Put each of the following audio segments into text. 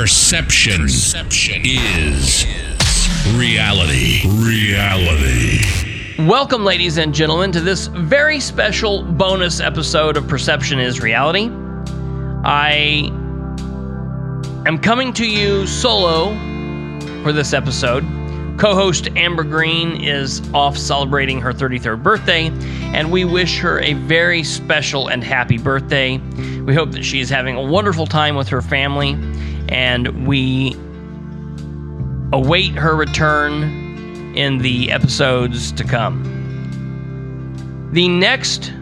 Perception, Perception is reality. Reality. Welcome, ladies and gentlemen, to this very special bonus episode of Perception is Reality. I am coming to you solo for this episode. Co host Amber Green is off celebrating her 33rd birthday, and we wish her a very special and happy birthday. We hope that she is having a wonderful time with her family, and we await her return in the episodes to come. The next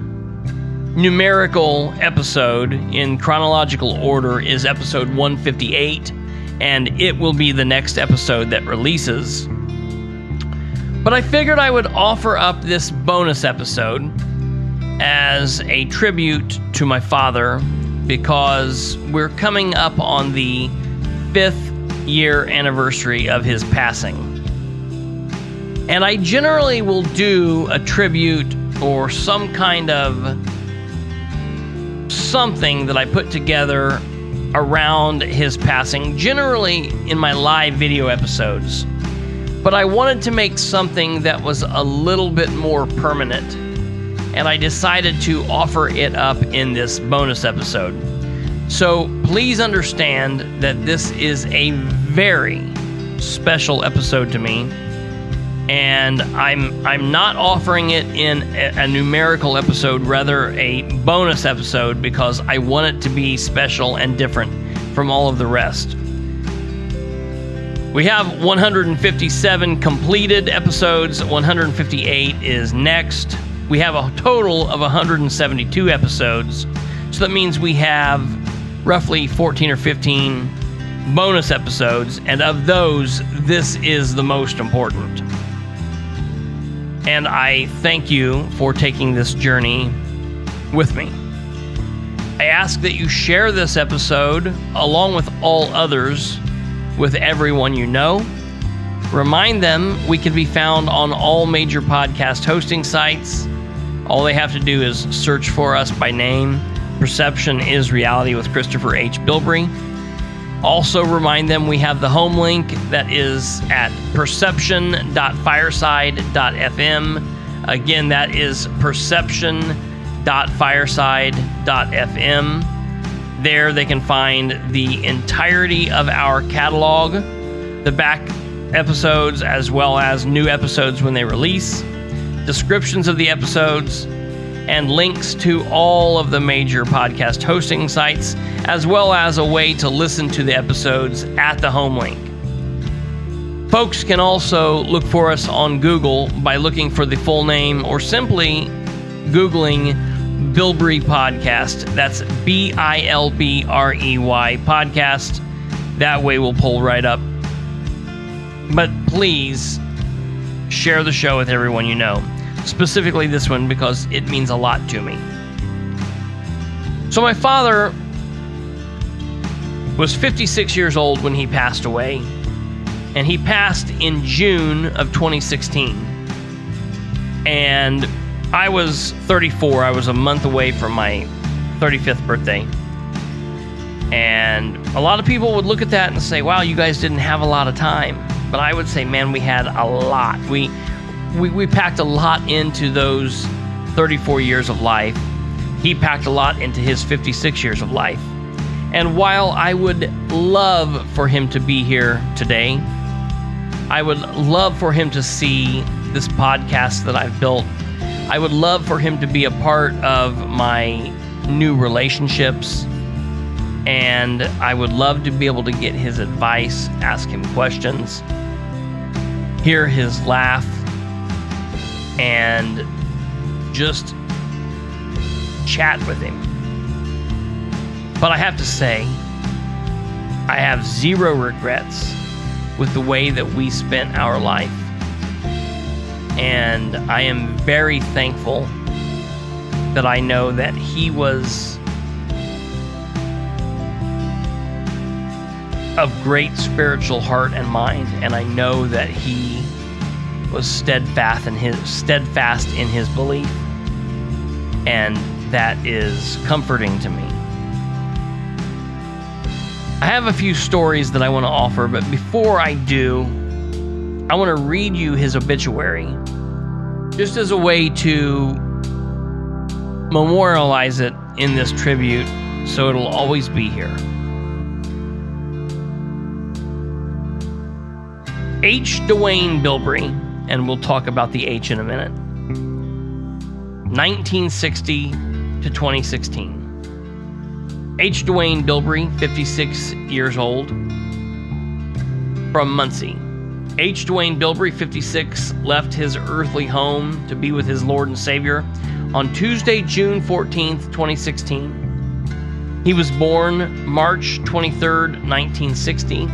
numerical episode in chronological order is episode 158, and it will be the next episode that releases. But I figured I would offer up this bonus episode as a tribute to my father because we're coming up on the fifth year anniversary of his passing. And I generally will do a tribute or some kind of something that I put together around his passing, generally in my live video episodes. But I wanted to make something that was a little bit more permanent, and I decided to offer it up in this bonus episode. So please understand that this is a very special episode to me and I'm I'm not offering it in a, a, numerical episode, rather a bonus episode because I want it to be special and different from all of the rest. We have 157 completed episodes. 158 is next. We have a total of 172 episodes. So that means we have roughly 14 or 15 bonus episodes, and of those, this is the most important. And I thank you for taking this journey with me. I ask that you share this episode along with all others with everyone you know. Remind them we can be found on all major podcast hosting sites. All they have to do is search for us by name. Perception is Reality with Christopher H. Bilbrey. Also, remind them we have the home link that is at perception.fireside.fm. Again, that is perception.fireside.fm. There, they can find the entirety of our catalog, the back episodes, as well as new episodes when they release, descriptions of the episodes, and links to all of the major podcast hosting sites, as well as a way to listen to the episodes at the home link. Folks can also look for us on Google by looking for the full name or simply Googling Bilbrey Podcast. That's B I L B R E Y Podcast. That way we'll pull right up. But please share the show with everyone you know specifically this one because it means a lot to me. So, my father was 56 years old when he passed away, and he passed in June of 2016. And I was 34, I was a month away from my 35th birthday. And a lot of people would look at that and say, wow, you guys didn't have a lot of time. But I would say, man, we had a lot. We we, we packed a lot into those 34 years of life. He packed a lot into his 56 years of life. And while I would love for him to be here today, I would love for him to see this podcast that I've built. I would love for him to be a part of my new relationships. And I would love to be able to get his advice, ask him questions, hear his laugh, and just chat with him. But I have to say, I have zero regrets with the way that we spent our life. And I am very thankful that I know that he was of great spiritual heart and mind. And I know that he was steadfast in his steadfast in his belief, and that is comforting to me. I have a few stories that I want to offer, but before I do, I want to read you his obituary just as a way to memorialize it in this tribute so it'll always be here. H. Duane Bilbrey, and we'll talk about the H in a minute. 1960 to 2016. H. Dwayne Bilbrey, 56 years old, from Muncie. H. Dwayne Bilbrey, 56, left his earthly home to be with his Lord and Savior on Tuesday, June 14th, 2016. He was born March 23rd, 1960,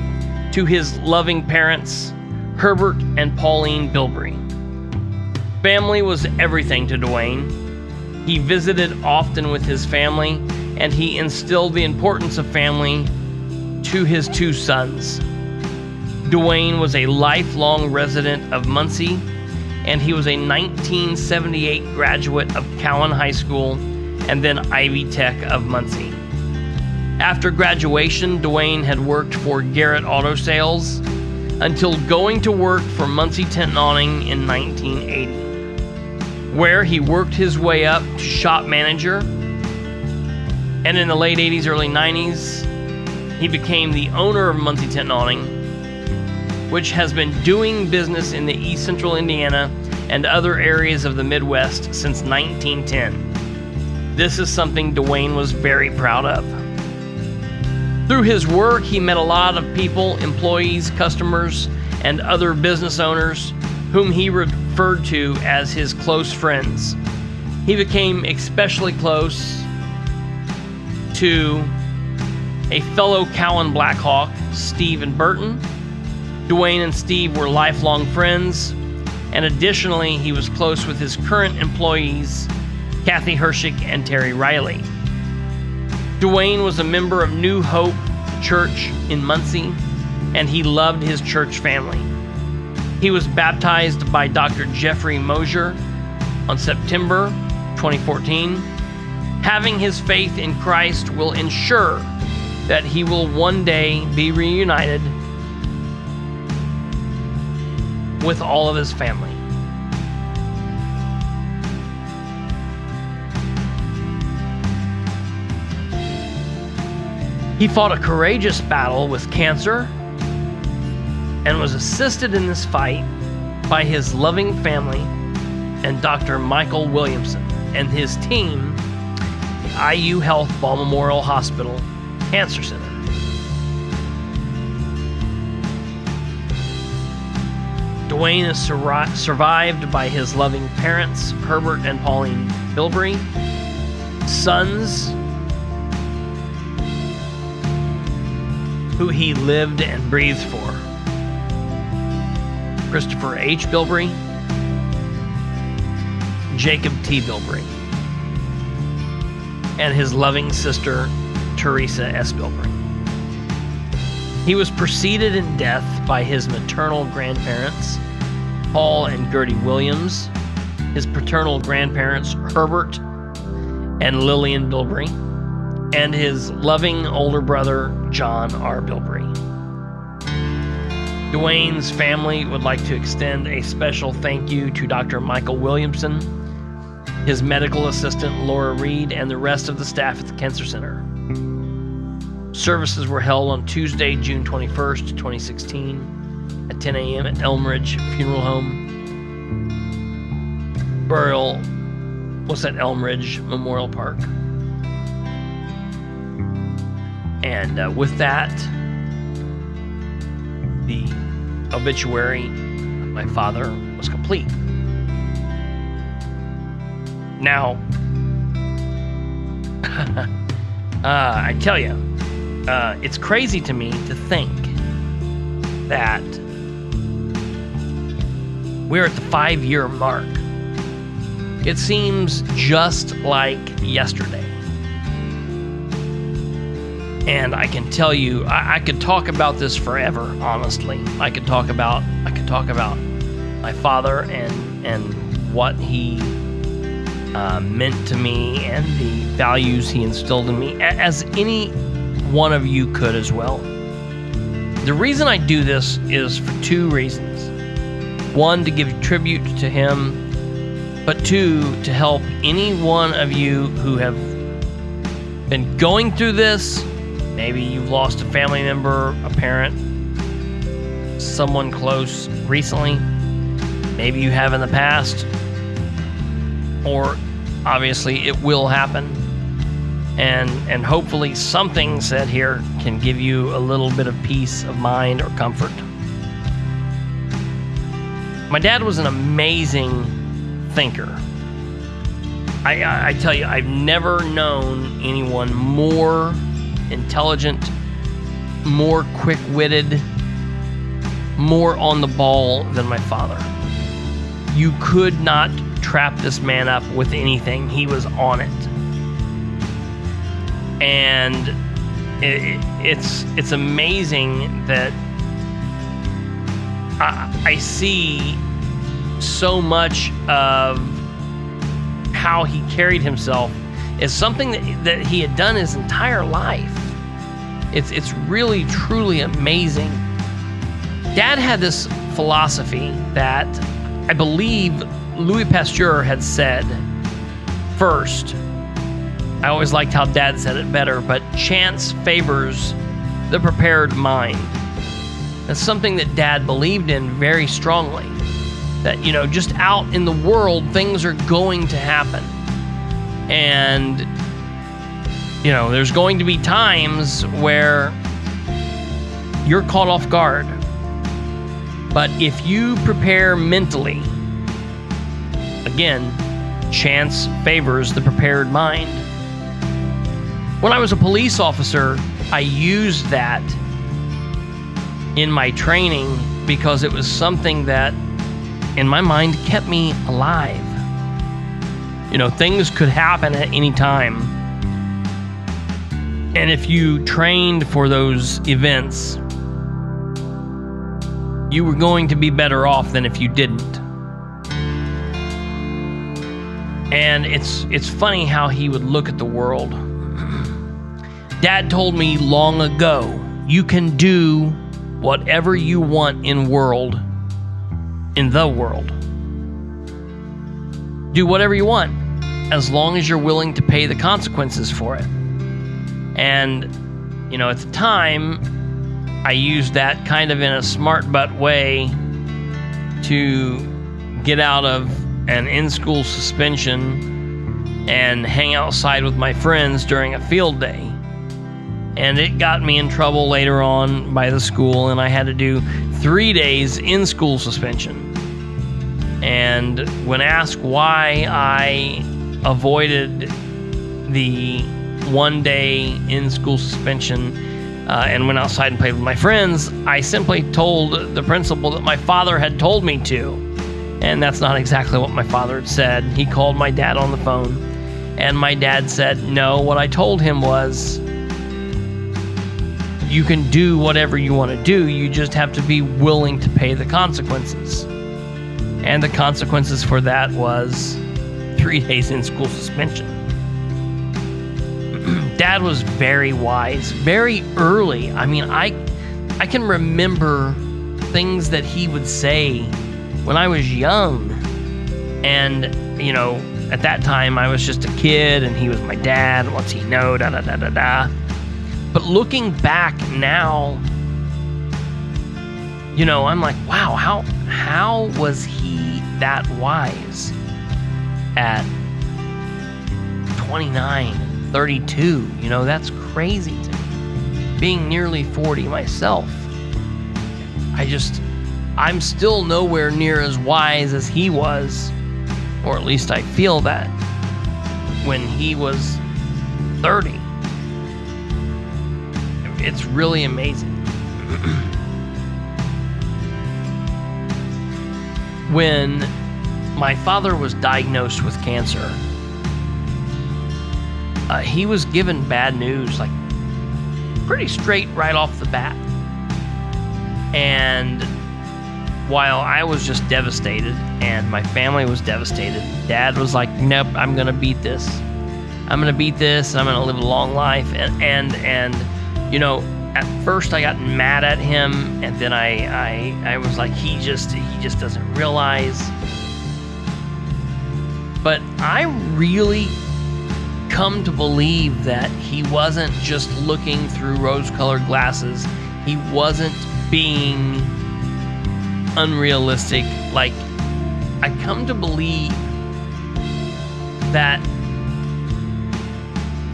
to his loving parents, Herbert and Pauline Bilbrey. Family was everything to Duane. He visited often with his family, and he instilled the importance of family to his two sons. Duane was a lifelong resident of Muncie, and he was a 1978 graduate of Cowan High School and then Ivy Tech of Muncie. After graduation, Duane had worked for Garrett Auto Sales until going to work for Muncie Tent Awning in 1980, where he worked his way up to shop manager. And in the late 80s, early 90s, he became the owner of Muncie Tent Awning, which has been doing business in the East Central Indiana and other areas of the Midwest since 1910. This is something Duane was very proud of. Through his work, he met a lot of people, employees, customers, and other business owners whom he referred to as his close friends. He became especially close to a fellow Cowan Blackhawk, Stephen Burton. Duane and Steve were lifelong friends, and additionally, he was close with his current employees, Kathy Hershick and Terry Riley. Duane was a member of New Hope Church in Muncie, and he loved his church family. He was baptized by Dr. Jeffrey Mosier on September 2014. Having his faith in Christ will ensure that he will one day be reunited with all of his family. He fought a courageous battle with cancer and was assisted in this fight by his loving family and Dr. Michael Williamson and his team, the IU Health Ball Memorial Hospital Cancer Center. Dwayne is sur- survived by his loving parents, Herbert and Pauline Bilbrey, sons who he lived and breathed for Christopher H. Bilbrey, Jacob T. Bilbrey, and his loving sister, Teresa S. Bilbrey. He was preceded in death by his maternal grandparents, Paul and Gertie Williams, his paternal grandparents, Herbert and Lillian Bilbrey, and his loving older brother, John R. Bilbrey. Dwayne's family would like to extend a special thank you to Dr. Michael Williamson, his medical assistant, Laura Reed, and the rest of the staff at the Cancer Center. Services were held on Tuesday, June 21st, 2016, at 10 a.m. at Elmridge Funeral Home. Burial was at Elmridge Memorial Park. And uh, with that, the obituary of my father was complete. Now, uh, I tell you, uh, it's crazy to me to think that we're at the five year mark. It seems just like yesterday. And I can tell you, I, I, could talk about this forever. Honestly, I could talk about, I could talk about my father and and what he uh, meant to me and the values he instilled in me, as any one of you could as well. The reason I do this is for two reasons. One, to give tribute to him, but two, to help any one of you who have been going through this. Maybe you've lost a family member, a parent, someone close recently. Maybe you have in the past. Or obviously it will happen. And and hopefully something said here can give you a little bit of peace of mind or comfort. My dad was an amazing thinker. I, I, tell you, I've never known anyone more intelligent, more quick witted, more on the ball than my father. You could not trap this man up with anything, he was on it. And it, it's it's amazing that I, I see so much of how he carried himself is something that, that he had done his entire life. It's, it's really, truly amazing. Dad had this philosophy that I believe Louis Pasteur had said first. I always liked how Dad said it better, but chance favors the prepared mind. That's something that Dad believed in very strongly that you know just out in the world things are going to happen and you know there's going to be times where you're caught off guard but if you prepare mentally again chance favors the prepared mind when i was a police officer i used that in my training because it was something that in my mind, kept me alive. You know, things could happen at any time. And if you trained for those events, you were going to be better off than if you didn't. And it's it's funny how he would look at the world. Dad told me long ago, you can do whatever you want in world in the world. Do whatever you want as long as you're willing to pay the consequences for it. And, you know, at the time, I used that kind of in a smart butt way to get out of an in school suspension and hang outside with my friends during a field day. And it got me in trouble later on by the school, and I had to do three days in school suspension. And when asked why I avoided the one day in school suspension uh, and went outside and played with my friends, I simply told the principal that my father had told me to. And that's not exactly what my father had said. He called my dad on the phone, and my dad said, No, what I told him was, you can do whatever you want to do, you just have to be willing to pay the consequences. And the consequences for that was three days in school suspension. Dad was very wise, very early. I mean, I I can remember things that he would say when I was young. And, you know, at that time I was just a kid and he was my dad. What's he know? Da da da da da. But looking back now, you know, I'm like, wow, how how was he that wise at 29, 32? You know, that's crazy to me. Being nearly 40 myself, I just, I'm still nowhere near as wise as he was, or at least I feel that when he was 30. It's really amazing. when my father was diagnosed with cancer, uh, he was given bad news, like pretty straight right off the bat. And while I was just devastated and my family was devastated, dad was like, Nope, I'm gonna beat this. I'm gonna beat this and I'm gonna live a long life and and and you know, at first I got mad at him, and then I, I, I was like, he just, he just doesn't realize. But I really come to believe that he wasn't just looking through rose-colored glasses. He wasn't being unrealistic. Like, I come to believe that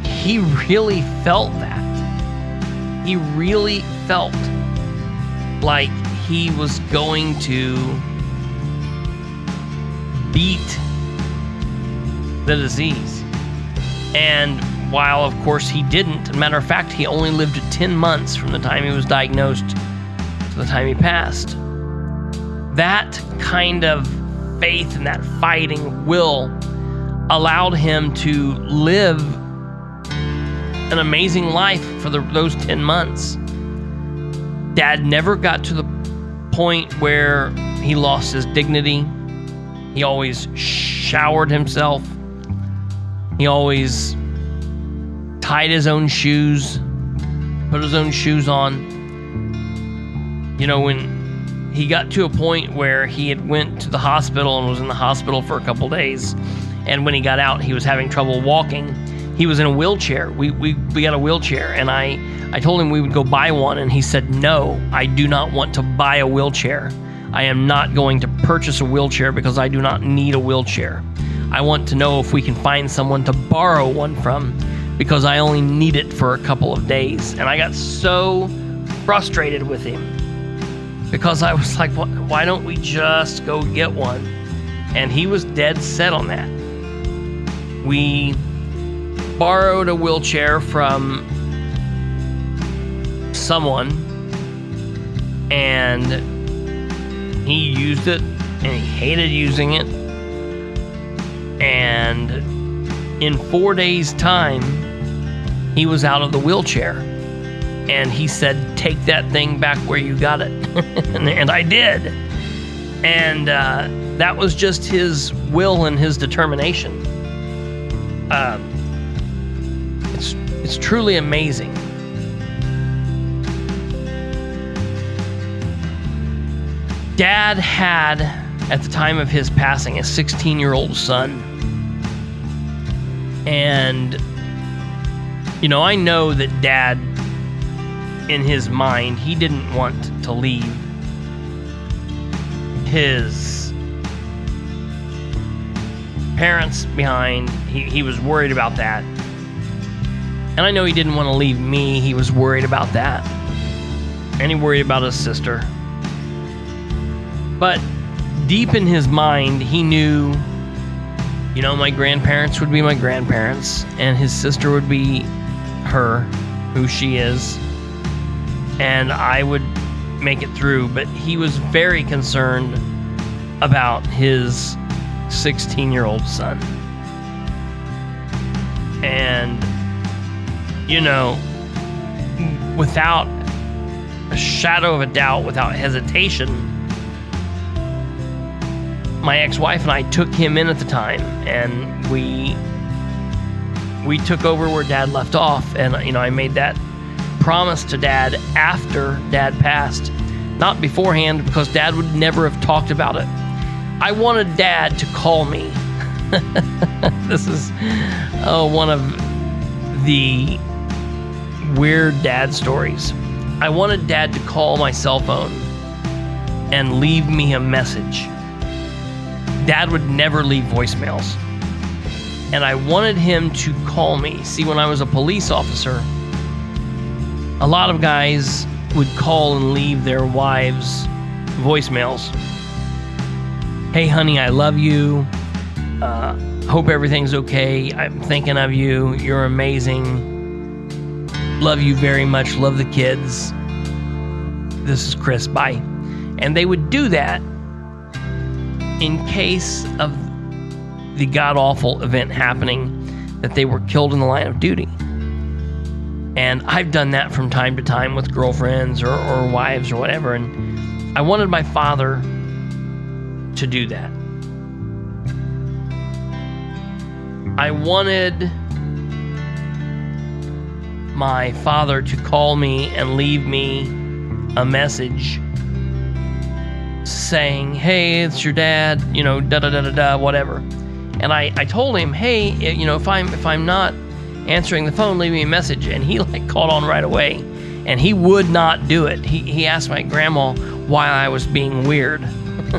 he really felt that. He really felt like he was going to beat the disease. And while, of course, he didn't, matter of fact, he only lived 10 months from the time he was diagnosed to the time he passed. That kind of faith and that fighting will allowed him to live an amazing life for the, those 10 months. Dad never got to the point where he lost his dignity. He always showered himself. He always tied his own shoes, put his own shoes on. You know, when he got to a point where he had went to the hospital and was in the hospital for a couple days, and when he got out, he was having trouble walking he was in a wheelchair. We, we, we got a wheelchair, and I, I told him we would go buy one, and he said, No, I do not want to buy a wheelchair. I am not going to purchase a wheelchair because I do not need a wheelchair. I want to know if we can find someone to borrow one from because I only need it for a couple of days. And I got so frustrated with him because I was like, why don't we just go get one? And he was dead set on that. We borrowed a wheelchair from someone and he used it and he hated using it. And in four days' time, he was out of the wheelchair. And he said, Take that thing back where you got it. and, I did. And uh, that was just his will and his determination. Uh, it's truly amazing. Dad had, at the time of his passing, a 16 year old son. And, you know, I know that dad, in his mind, he didn't want to leave his parents behind. He, he was worried about that. And I know he didn't want to leave me, he was worried about that. And he worried about his sister. But deep in his mind, he knew, you know, my grandparents would be my grandparents, and his sister would be her, who she is, and I would make it through. But he was very concerned about his 16 year old son. And you know, without a shadow of a doubt, without hesitation, my ex-wife and I took him in at the time, and we we took over where Dad left off, and you know, I made that promise to Dad after Dad passed, not beforehand, because Dad would never have talked about it. I wanted Dad to call me. this is oh, one of the weird dad stories. I wanted dad to call my cell phone and leave me a message. Dad would never leave voicemails. And I wanted him to call me. See, when I was a police officer, a lot of guys would call and leave their wives voicemails. Hey, honey, I love you. Uh, hope everything's okay. I'm thinking of you. You're amazing. Love you very much. Love the kids. This is Chris. Bye. And they would do that in case of the god awful event happening that they were killed in the line of duty. And I've done that from time to time with girlfriends or, or wives or whatever. And I wanted my father to do that. I wanted my father to call me and leave me a message saying, "Hey, it's your dad," you know, da da da da da, whatever. And I, I told him, "Hey, eh, you know, if I'm if I'm not answering the phone, leave me a message." And he like called on right away, and he would not do it. He he asked my grandma why I was being weird,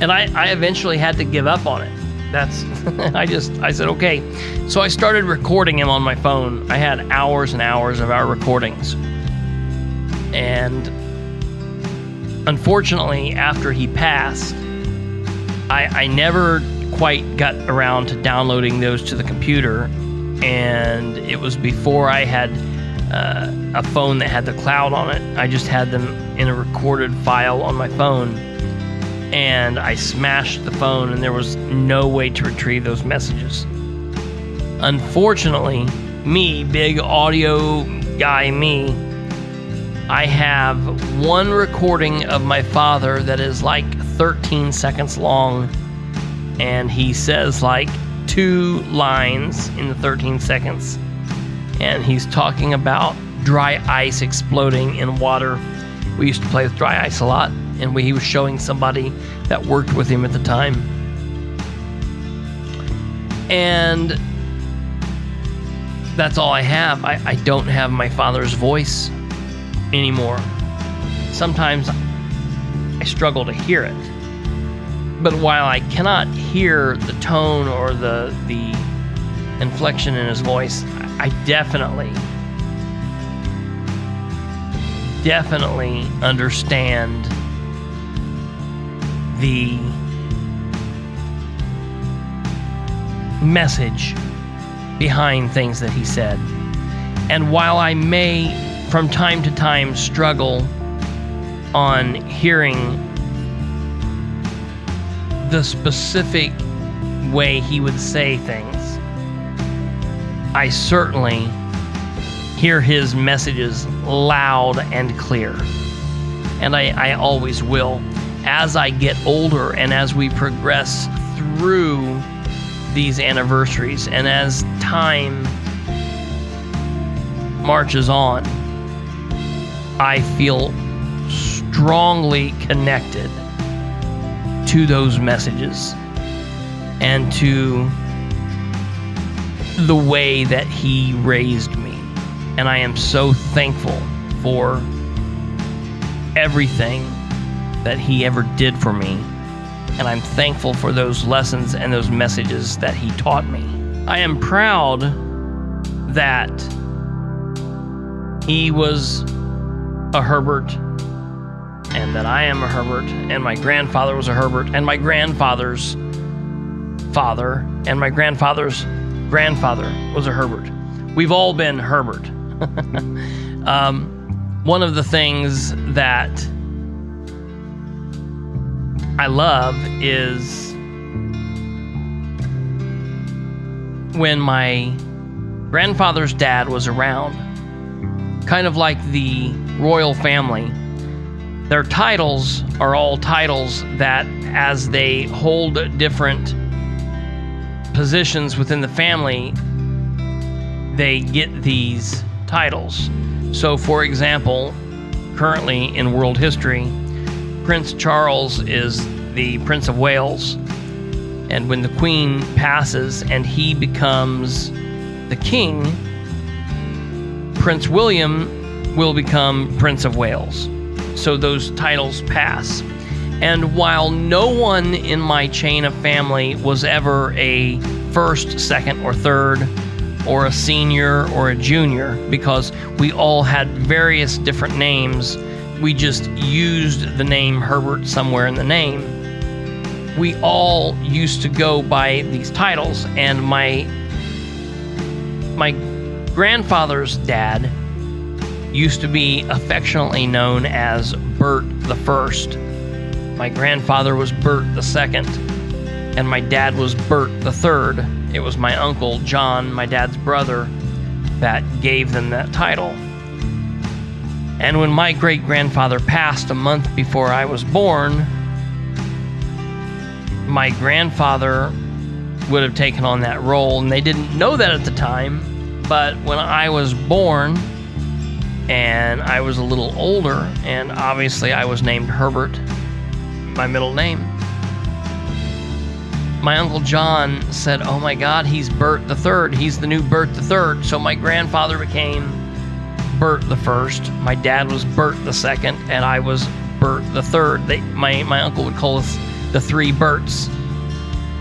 and I I eventually had to give up on it. That's I just I said okay. So I started recording him on my phone. I had hours and hours of our recordings. And unfortunately, after he passed, I, I never quite got around to downloading those to the computer. And it was before I had uh, a phone that had the cloud on it. I just had them in a recorded file on my phone. And I smashed the phone, and there was no way to retrieve those messages. Unfortunately, me, big audio guy, me, I have one recording of my father that is like 13 seconds long, and he says like two lines in the 13 seconds. And he's talking about dry ice exploding in water. We used to play with dry ice a lot, and we, he was showing somebody that worked with him at the time. And that's all I have. I, I don't have my father's voice anymore. Sometimes I struggle to hear it. But while I cannot hear the tone or the the inflection in his voice, I definitely definitely understand the message behind things that he said. And while I may from time to time struggle on hearing the specific way he would say things. I certainly hear his messages loud and clear. And I, I always will. As I get older and as we progress through these anniversaries and as time marches on, I feel strongly connected to those messages and to the way that he raised me. And I am so thankful for everything that he ever did for me. And I'm thankful for those lessons and those messages that he taught me. I am proud that he was a Herbert, and that I am a Herbert, and my grandfather was a Herbert, and my grandfather's father, and my grandfather's grandfather was a Herbert. We've all been Herbert. um, one of the things that I love is when my grandfather's dad was around, kind of like the royal family. Their titles are all titles that, as they hold different positions within the family, they get these titles. So, for example, currently in world history, Prince Charles is the Prince of Wales. And when the Queen passes and he becomes the King, Prince William will become Prince of Wales. So those titles pass. And while no one in my chain of family was ever a first, second, or third, or a senior or a junior, because we all had various different names, we just used the name Herbert somewhere in the name. We all used to go by these titles, and my my grandfather's dad used to be affectionately known as Bert the First. My grandfather was Bert the Second, and my dad was Bert the Third. It was my uncle John, my dad's brother, that gave them that title. And when my great grandfather passed a month before I was born, my grandfather would have taken on that role, and they didn't know that at the time But when I was born and I was a little older, and obviously I was named Herbert, my middle name, my uncle John said, "Oh my God, he's Bert the third. He's the new Bert the third." So my grandfather became Bert the first. My dad was Bert the second, and I was Bert the third. They, my my uncle would call us the three Berts.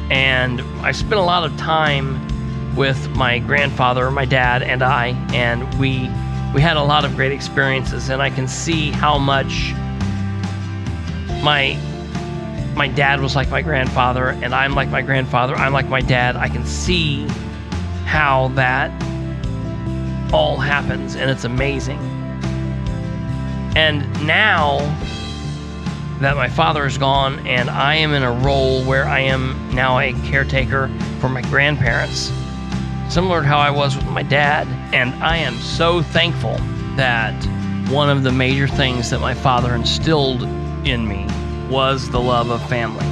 And I spent a lot of time with my grandfather, my dad, and I, and we we had a lot of great experiences. And I can see how much my my dad was like my grandfather, and I'm like my grandfather. I'm like my dad. I can see how that all happens, and it's amazing. And now that my father is gone, and I am in a role where I am now a caretaker for my grandparents, similar to how I was with my dad. And I am so thankful that one of the major things that my father instilled in me was the love of family.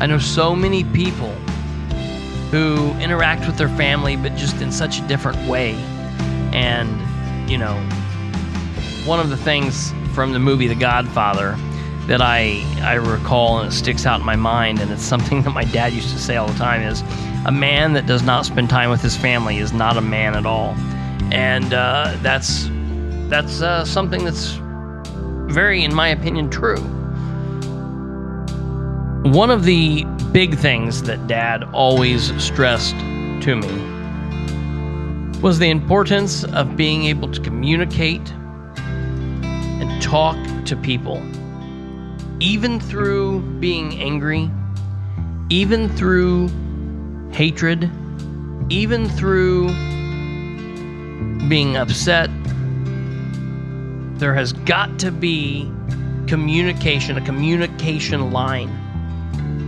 I know so many people who interact with their family, but just in such a different way. And, you know, one of the things from the movie The Godfather that I, I recall and it sticks out in my mind, and it's something that my dad used to say all the time is a man that does not spend time with his family is not a man at all. And uh, that's, that's uh, something that's very, in my opinion, true. One of the big things that dad always stressed to me was the importance of being able to communicate and talk to people, even through being angry, even through hatred, even through being upset. There has got to be communication, a communication line.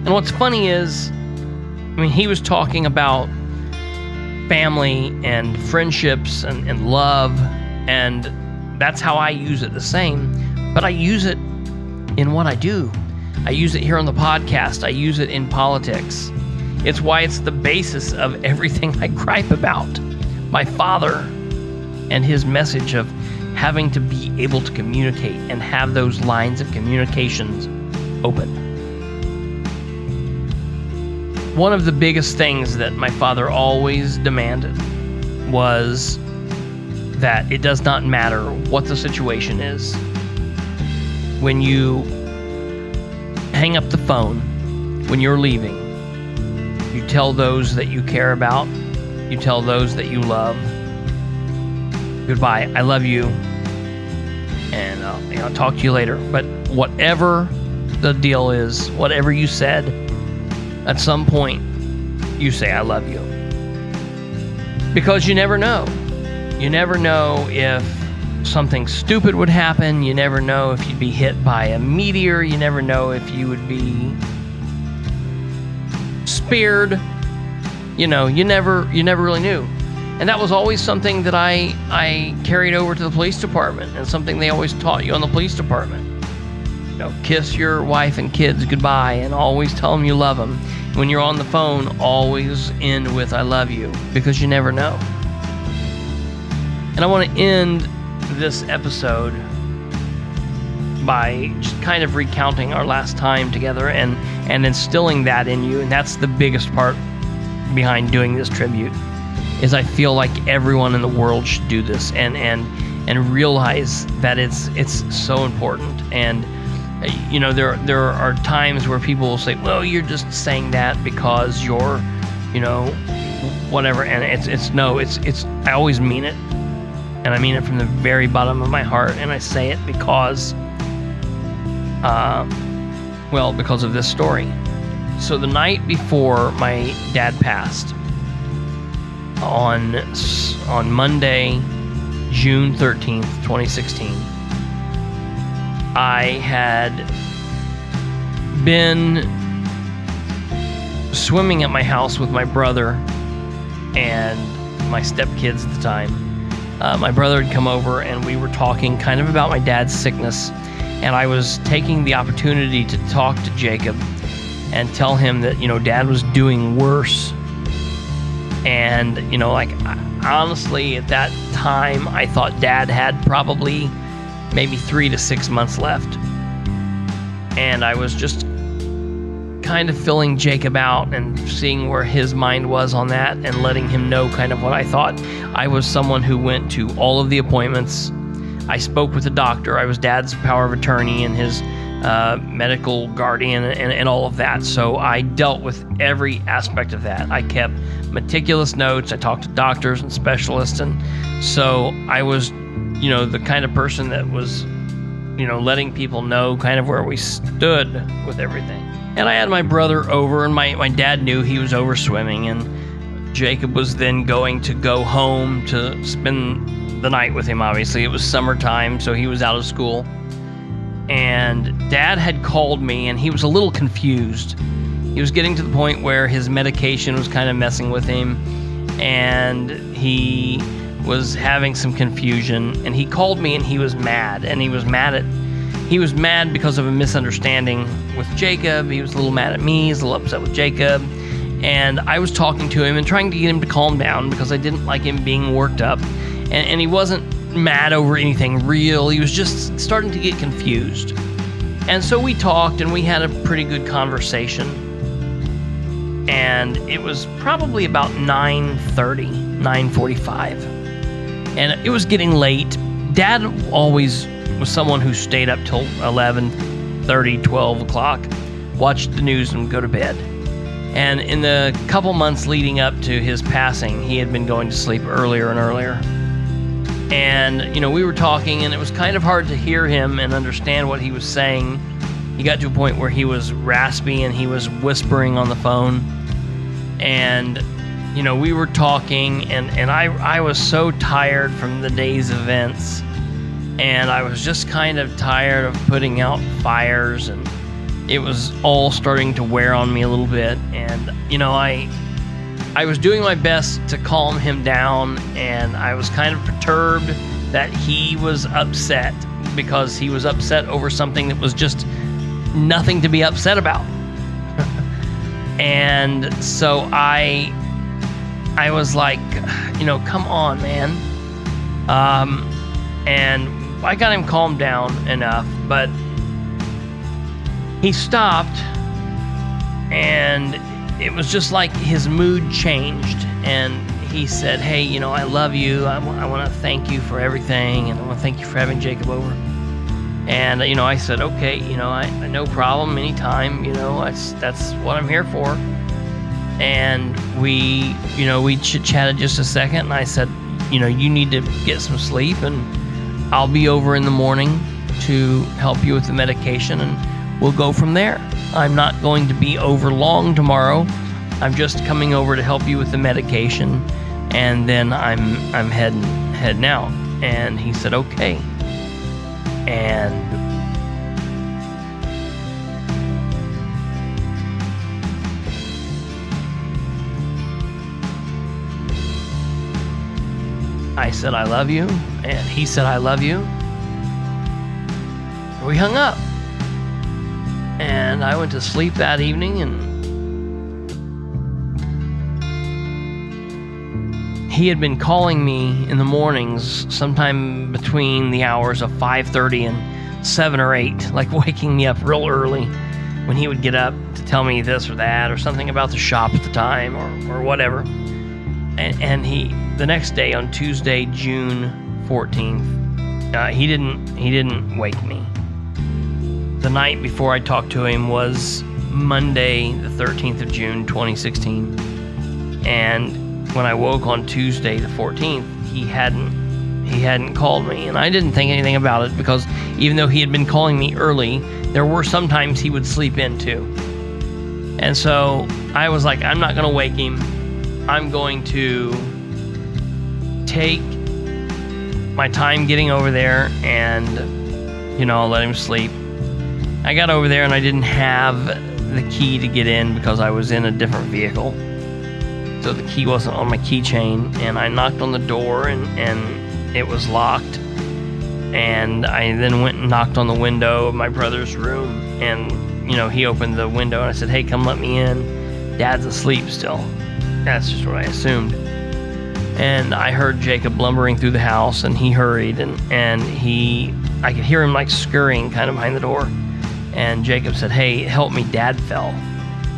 And what's funny is, I mean, he was talking about family and friendships and, and love, and that's how I use it the same. But I use it in what I do. I use it here on the podcast, I use it in politics. It's why it's the basis of everything I gripe about. My father and his message of having to be able to communicate and have those lines of communications open one of the biggest things that my father always demanded was that it does not matter what the situation is. When you hang up the phone, when you're leaving, you tell those that you care about, you tell those that you love, goodbye, I love you, and uh, know, I'll talk to you later. But whatever the deal is, whatever you said, at some point you say, I love you. Because you never know. You never know if something stupid would happen. You never know if you'd be hit by a meteor. You never know if you would be speared. You know, you never you never really knew. And that was always something that I I carried over to the police department and something they always taught you on the police department You know, kiss your wife and kids goodbye and always tell them you love them. When you're on the phone, always end with I love you because you never know. And I want to end this episode by just kind of recounting our last time together and and instilling that in you and that's the biggest part behind doing this tribute is I feel like everyone in the world should do this and and and realize that it's it's so important and you know, there there are times where people will say, "Well, you're just saying that because you're, you know, whatever." And it's it's no, it's it's I always mean it, and I mean it from the very bottom of my heart, and I say it because, uh, well, because of this story. So the night before my dad passed, on on Monday, June thirteenth, twenty sixteen I had been swimming at my house with my brother and my stepkids at the time. Uh, my brother had come over and we were talking kind of about my dad's sickness. And I was taking the opportunity to talk to Jacob and tell him that, you know, dad was doing worse. And, you know, like, honestly, at that time, I thought dad had probably maybe three to six months left. And I was just kind of filling Jacob out and seeing where his mind was on that and letting him know kind of what I thought. I was someone who went to all of the appointments. I spoke with the doctor. I was dad's power of attorney and his uh, medical guardian and, and all of that. So I dealt with every aspect of that. I kept meticulous notes. I talked to doctors and specialists. And so I was, you know, the kind of person that was, you know, letting people know kind of where we stood with everything. And I had my brother over, and my, my dad knew he was over swimming. And Jacob was then going to go home to spend the night with him, obviously. It was summertime, so he was out of school. And dad had called me, and he was a little confused. He was getting to the point where his medication was kind of messing with him, and he was having some confusion. And he called me, and he was mad. And he was mad at he was mad because of a misunderstanding with Jacob. He was a little mad at me. He's a little upset with Jacob. And I was talking to him and trying to get him to calm down because I didn't like him being worked up. And, and he wasn't mad over anything real. He was just starting to get confused. And so we talked and we had a pretty good conversation. And it was probably about 9:30, 9:45. And it was getting late. Dad always was someone who stayed up till 11, 30, 12 o'clock, watched the news, and go to bed. And in the couple months leading up to his passing, he had been going to sleep earlier and earlier. And, you know, we were talking, and it was kind of hard to hear him and understand what he was saying. He got to a point where he was raspy and he was whispering on the phone. And, you know, we were talking, and, and I, I was so tired from the day's events and I was just kind of tired of putting out fires and it was all starting to wear on me a little bit and you know I I was doing my best to calm him down and I was kind of perturbed that he was upset because he was upset over something that was just nothing to be upset about. and so I I was like, you know, come on, man. Um, and I got him calmed down enough, but he stopped and it was just like his mood changed and he said, Hey, you know, I love you. I, w- I want to thank you for everything and I want to thank you for having Jacob over. And, you know, I said, Okay, you know, I, no problem, anytime, you know, that's, that's what I'm here for. And we, you know, we chatted just a second and I said, You know, you need to get some sleep and I'll be over in the morning to help you with the medication and we'll go from there. I'm not going to be over long tomorrow. I'm just coming over to help you with the medication and then I'm I'm heading heading out. And he said, "Okay." And I said, I love you. And he said, I love you. We hung up. And I went to sleep that evening and he had been calling me in the mornings sometime between the hours of 5:30 and 7 or 8 like waking me up real early when he would get up to tell me this or that or something about the shop at the time or, or whatever and, and he the next day on Tuesday, June 14th, uh, he didn't he didn't wake me. The night before I talked to him was Monday, the 13th of June, 2016. And when I woke on Tuesday, the 14th, he hadn't he hadn't called me, and I didn't think anything about it because even though he had been calling me early, there were sometimes he would sleep in too. And so I was like, I'm not going to wake him. I'm going to take my time getting over there and, you know, let him sleep. I got over there and I didn't have the key to get in because I was in a different vehicle. So the key wasn't on my keychain, and I knocked on the door and, and it was locked. And I then went and knocked on the window of my brother's room, and you know, he opened the window and I said, Hey, come let me in. Dad's asleep still. That's just what I assumed. and I heard Jacob lumbering through the house, and he hurried, and and he, I could hear him like scurrying kind of behind the door, and Jacob said, "Hey, help me, Dad fell,"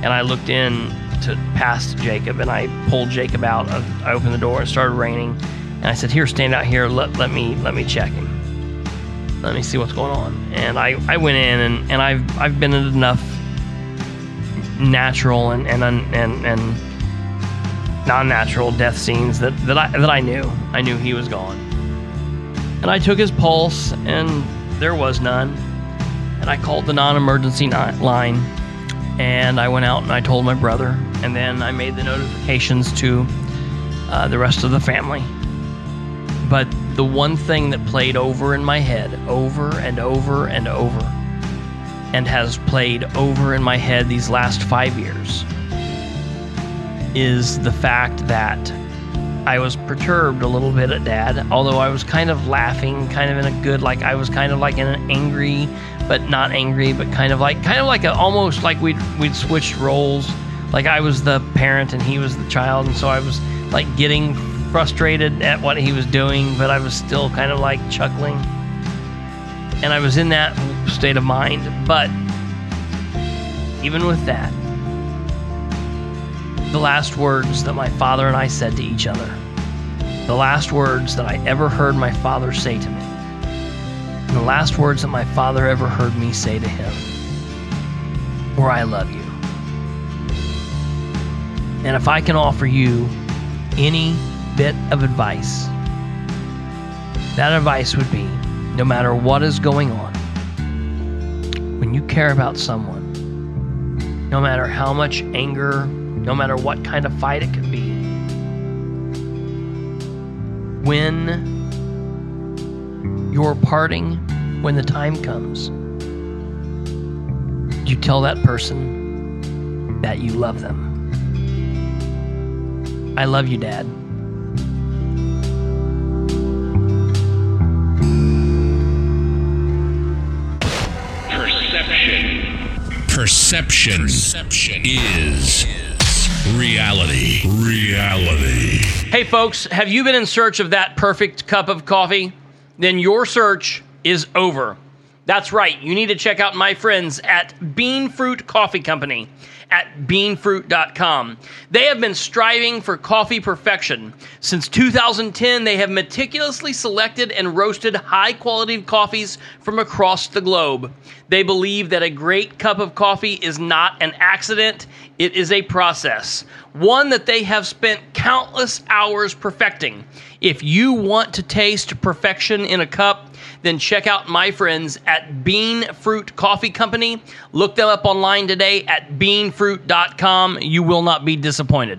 and I looked in to past Jacob, and I pulled Jacob out. Uh, I opened the door, it started raining, and I said, "Here, stand out here. Let let me let me check him. Let me see what's going on." And I I went in, and and I've I've been in enough natural and and and and non-natural death scenes that, that I that I knew. I knew he was gone. And I took his pulse and there was none. And I called the non-emergency line and I went out and I told my brother and then I made the notifications to uh, the rest of the family. But the one thing that played over in my head over and over and over and has played over in my head these last 5 years is the fact that I was perturbed a little bit at dad, although I was kind of laughing, kind of in a good, like I was kind of like in an angry, but not angry, but kind of like, kind of like a, almost like we'd, we'd switched roles. Like I was the parent and he was the child. And so I was like getting frustrated at what he was doing, but I was still kind of like chuckling. And I was in that state of mind. But even with that, the last words that my father and I said to each other. The last words that I ever heard my father say to me. The last words that my father ever heard me say to him were, I love you. And if I can offer you any bit of advice, that advice would be no matter what is going on, when you care about someone, no matter how much anger no matter what kind of fight it could be. When you're parting, when the time comes, you tell that person that you love them. I love you, Dad. Perception. Perception, Perception is Reality. Reality. Hey, folks, have you been in search of that perfect cup of coffee? Then your search is over. That's right, you need to check out my friends at Bean Fruit Coffee Company at beanfruit.com. They have been striving for coffee perfection. Since 2010, they have meticulously selected and roasted high quality coffees from across the globe. They believe that a great cup of coffee is not an accident, it is a process, one that they have spent countless hours perfecting. If you want to taste perfection in a cup, then check out my friends at Bean Fruit Coffee Company. Look them up online today at beanfruit.com. You will not be disappointed.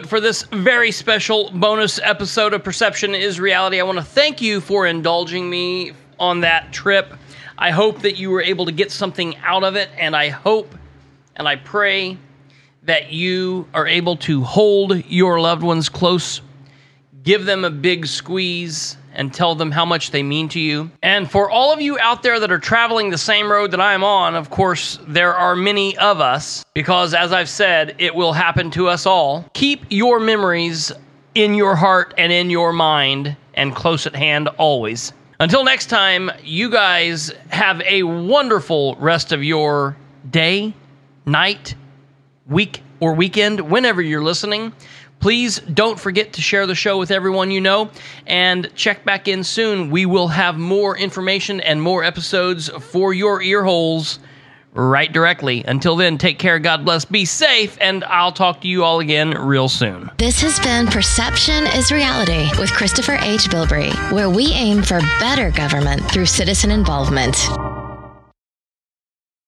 for this very special bonus episode of Perception is Reality. I want to thank you for indulging me on that trip. I hope that you were able to get something out of it, and I hope and I pray that you are able to hold your loved ones close, give them a big squeeze, and tell them how much they mean to you. And for all of you out there that are traveling the same road that I am on, of course, there are many of us, because as I've said, it will happen to us all. Keep your memories in your heart and in your mind and close at hand always. Until next time, you guys have a wonderful rest of your day, night, week, or weekend, whenever you're listening. Please don't forget to share the show with everyone you know and check back in soon. We will have more information and more episodes for your ear holes right directly. Until then, take care, God bless, be safe, and I'll talk to you all again real soon. This has been Perception is Reality with Christopher H. Bilbrey, where we aim for better government through citizen involvement.